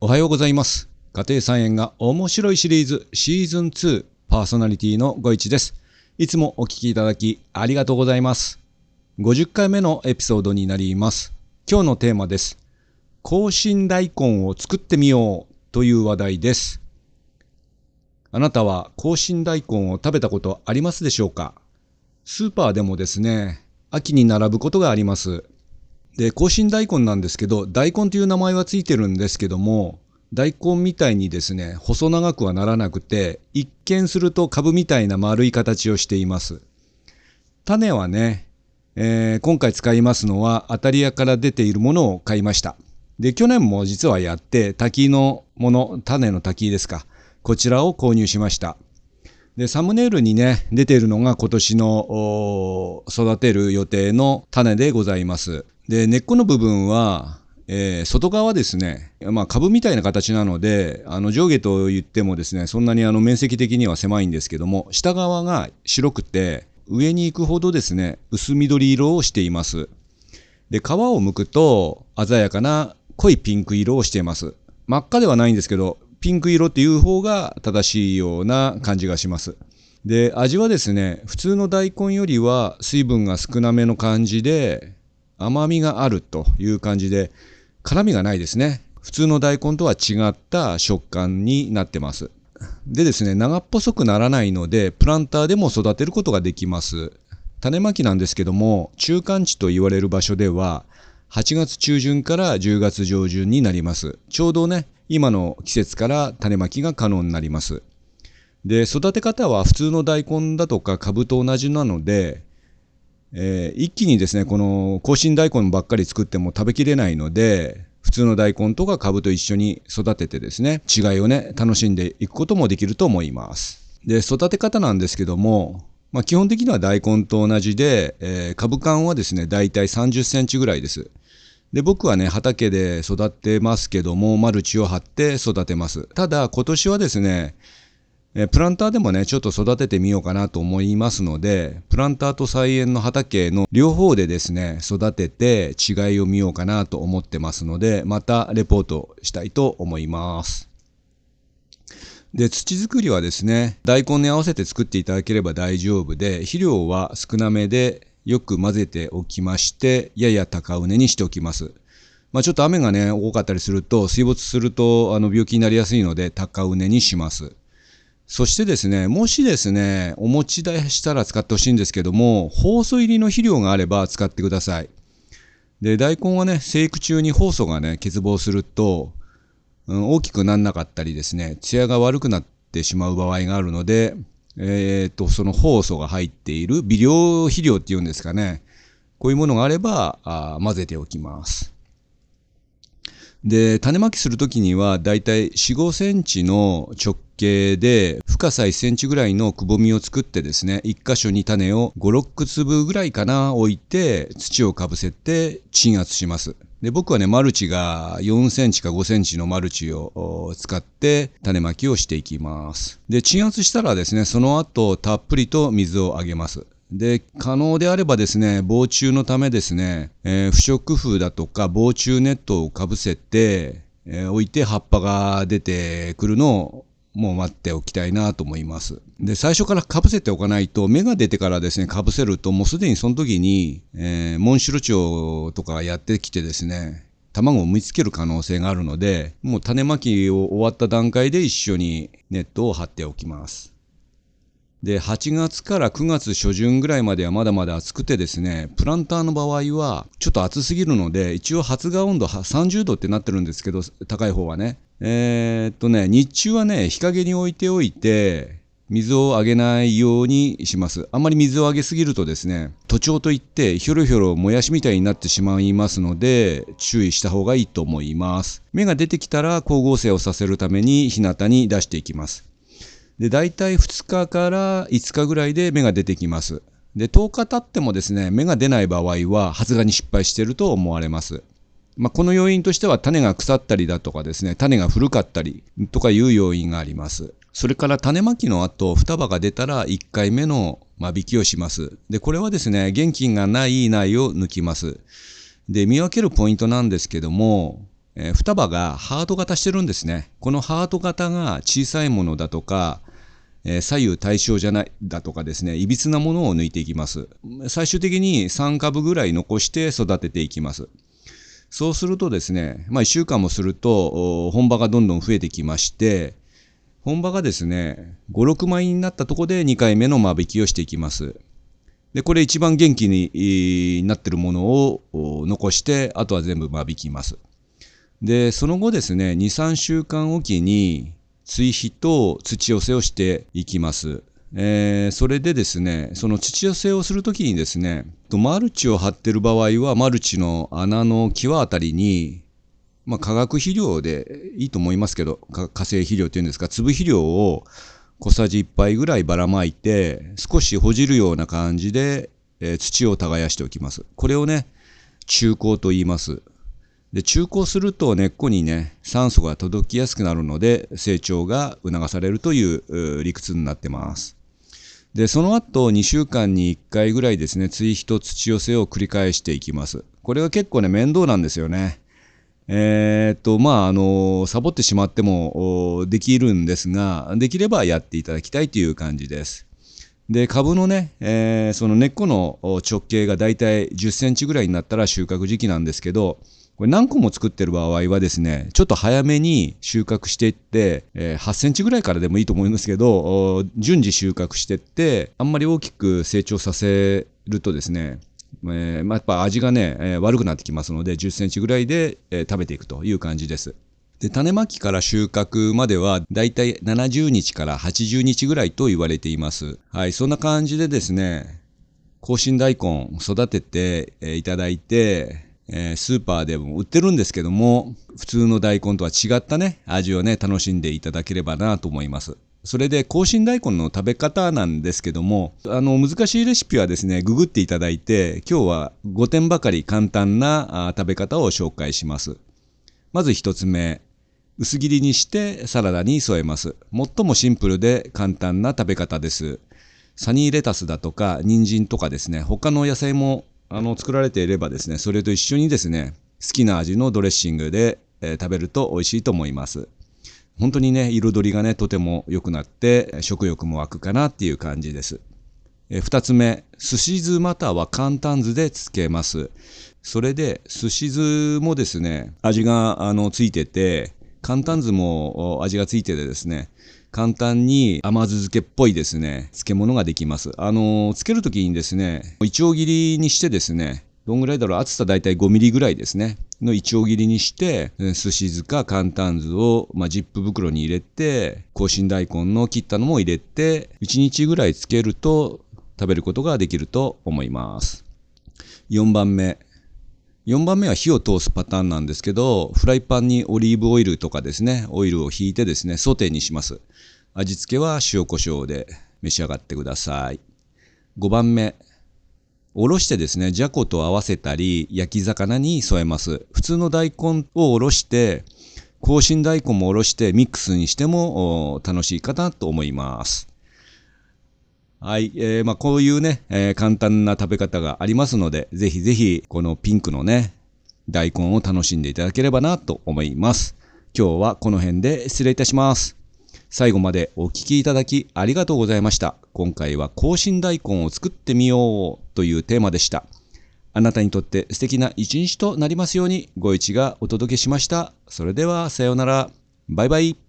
おはようございます。家庭菜園が面白いシリーズシーズン2パーソナリティのご一です。いつもお聞きいただきありがとうございます。50回目のエピソードになります。今日のテーマです。香辛大根を作ってみようという話題です。あなたは香辛大根を食べたことありますでしょうか？スーパーでもですね、秋に並ぶことがあります。で、香辛大根なんですけど、大根という名前はついてるんですけども、大根みたいにですね、細長くはならなくて、一見すると株みたいな丸い形をしています。種はね、えー今回使いますのは、当たり屋から出ているものを買いました。で、去年も実はやって、滝のもの、種の滝ですか。こちらを購入しました。で、サムネイルにね、出ているのが今年の育てる予定の種でございます。で、根っこの部分は、えー外側ですね、まあ株みたいな形なので、あの上下と言ってもですね、そんなにあの面積的には狭いんですけども、下側が白くて、上に行くほどですね、薄緑色をしています。で、皮を剥くと鮮やかな濃いピンク色をしています。真っ赤ではないんですけど、ピンク色っていう方が正しいような感じがします。で、味はですね、普通の大根よりは水分が少なめの感じで、甘みがあるという感じで、辛みがないですね。普通の大根とは違った食感になってます。でですね、長っぽそくならないので、プランターでも育てることができます。種まきなんですけども、中間地と言われる場所では、8月中旬から10月上旬になります。ちょうどね、今の季節から種まきが可能になります。で、育て方は普通の大根だとか株と同じなので、えー一気にですね、この香辛大根ばっかり作っても食べきれないので、普通の大根とか株と一緒に育ててですね、違いをね、楽しんでいくこともできると思います。で、育て方なんですけども、まあ、基本的には大根と同じで、えー株間はですね、だいたい30センチぐらいです。で、僕はね、畑で育ってますけども、マルチを張って育てます。ただ、今年はですね、えプランターでもね、ちょっと育ててみようかなと思いますので、プランターと菜園の畑の両方でですね、育てて違いを見ようかなと思ってますので、またレポートしたいと思います。で、土作りはですね、大根に合わせて作っていただければ大丈夫で、肥料は少なめでよく混ぜておきまして、やや高畝にしておきます。まあちょっと雨がね、多かったりすると、水没するとあの病気になりやすいので、高畝にします。そしてですね、もしですね、お持ち出したら使ってほしいんですけども、酵素入りの肥料があれば使ってください。で、大根はね、生育中に酵素がね、欠乏すると、うん、大きくなんなかったりですね、艶が悪くなってしまう場合があるので、えー、と、その酵素が入っている微量肥料っていうんですかね、こういうものがあれば、あ混ぜておきます。で、種まきするときには、だいたい4、5センチの直径で、深さ1センチぐらいのくぼみを作ってですね、1箇所に種を5、6粒ぐらいかな、置いて、土をかぶせて鎮圧します。で、僕はね、マルチが4センチか5センチのマルチを使って種まきをしていきます。で、鎮圧したらですね、その後、たっぷりと水をあげます。で、可能であればですね、防虫のためですね、えー不織布だとか防虫ネットをかぶせて、えー置いて葉っぱが出てくるのをもう待っておきたいなと思います。で、最初からかぶせておかないと、芽が出てからですね、かぶせると、もうすでにその時に、えーモンシロチョウとかやってきてですね、卵を産みつける可能性があるので、もう種まきを終わった段階で一緒にネットを張っておきます。で、8月から9月初旬ぐらいまではまだまだ暑くてですね、プランターの場合はちょっと暑すぎるので、一応発芽温度は30度ってなってるんですけど、高い方はね。えーっとね、日中はね、日陰に置いておいて、水をあげないようにします。あんまり水をあげすぎるとですね、徒長といってひょろひょろもやしみたいになってしまいますので、注意した方がいいと思います。芽が出てきたら光合成をさせるために日向に出していきます。で、大体2日から5日ぐらいで芽が出てきます。で、10日経ってもですね、芽が出ない場合は発芽に失敗していると思われます。まあ、この要因としては種が腐ったりだとかですね、種が古かったりとかいう要因があります。それから種まきの後、双葉が出たら1回目の間引きをします。で、これはですね、元気がない苗を抜きます。で、見分けるポイントなんですけども、えー、双葉がハート型してるんですね。このハート型が小さいものだとか、え、左右対称じゃないだとかですね、いびつなものを抜いていきます。最終的に3株ぐらい残して育てていきます。そうするとですね、まあ1週間もすると本葉がどんどん増えてきまして、本葉がですね、5、6枚になったところで2回目の間引きをしていきます。で、これ一番元気になってるものを残して、あとは全部間引きます。で、その後ですね、2、3週間おきに追肥と土寄せをしていきます。えー、それでですね、その土寄せをするときにですね、マルチを張ってる場合は、マルチの穴の際あたりに、まあ、化学肥料でいいと思いますけど、化成肥料っていうんですか、粒肥料を小さじ1杯ぐらいばらまいて、少しほじるような感じで、えー、土を耕しておきます。これをね、中耕と言います。で、中耕すると根っこにね、酸素が届きやすくなるので、成長が促されるという理屈になってます。で、その後2週間に1回ぐらいですね、追肥と土寄せを繰り返していきます。これは結構ね、面倒なんですよね。えー、っと、まあ、あの、サボってしまってもできるんですが、できればやっていただきたいという感じです。で、株のね、えー、その根っこの直径がだいたい10センチぐらいになったら収穫時期なんですけど、これ何個も作ってる場合はですね、ちょっと早めに収穫していって、え、8センチぐらいからでもいいと思いますけど、順次収穫していって、あんまり大きく成長させるとですね、えー、まあ、やっぱ味がね、え、悪くなってきますので、10センチぐらいで、え、食べていくという感じです。で、種まきから収穫までは、だいたい70日から80日ぐらいと言われています。はい、そんな感じでですね、香辛大根育てて、いただいて、えスーパーでも売ってるんですけども、普通の大根とは違ったね、味をね、楽しんでいただければなと思います。それで香辛大根の食べ方なんですけども、あの難しいレシピはですね、ググっていただいて、今日は5点ばかり簡単な食べ方を紹介します。まず1つ目、薄切りにしてサラダに添えます。最もシンプルで簡単な食べ方です。サニーレタスだとか人参とかですね、他の野菜もあの作られていればですね、それと一緒にですね、好きな味のドレッシングで、えー、食べると美味しいと思います。本当にね、彩りがね、とても良くなって、食欲も湧くかなっていう感じです。え二つ目、寿司酢または簡単酢でつけます。それで、寿司酢もですね、味があのついてて、簡単酢も味がついててですね、簡単に甘酢漬けっぽいですね、漬物ができます。あの、漬けるときにですね、いちょう切りにしてですね、どんぐらいだろう厚さだいたい5ミリぐらいですね。のいちょう切りにして、寿司酢か簡単酢を、まあ、ジップ袋に入れて、香辛大根の切ったのも入れて、1日ぐらい漬けると食べることができると思います。4番目。4番目は火を通すパターンなんですけど、フライパンにオリーブオイルとかですね、オイルをひいてですね、ソテーにします。味付けは塩コショウで召し上がってください。5番目。おろしてですね、じゃこと合わせたり、焼き魚に添えます。普通の大根をおろして、香辛大根もおろしてミックスにしても楽しいかなと思います。はい。えー、まあ、こういうね、えー、簡単な食べ方がありますので、ぜひぜひ、このピンクのね、大根を楽しんでいただければなと思います。今日はこの辺で失礼いたします。最後までお聴きいただきありがとうございました。今回は香辛大根を作ってみようというテーマでした。あなたにとって素敵な一日となりますように、ご一がお届けしました。それでは、さようなら。バイバイ。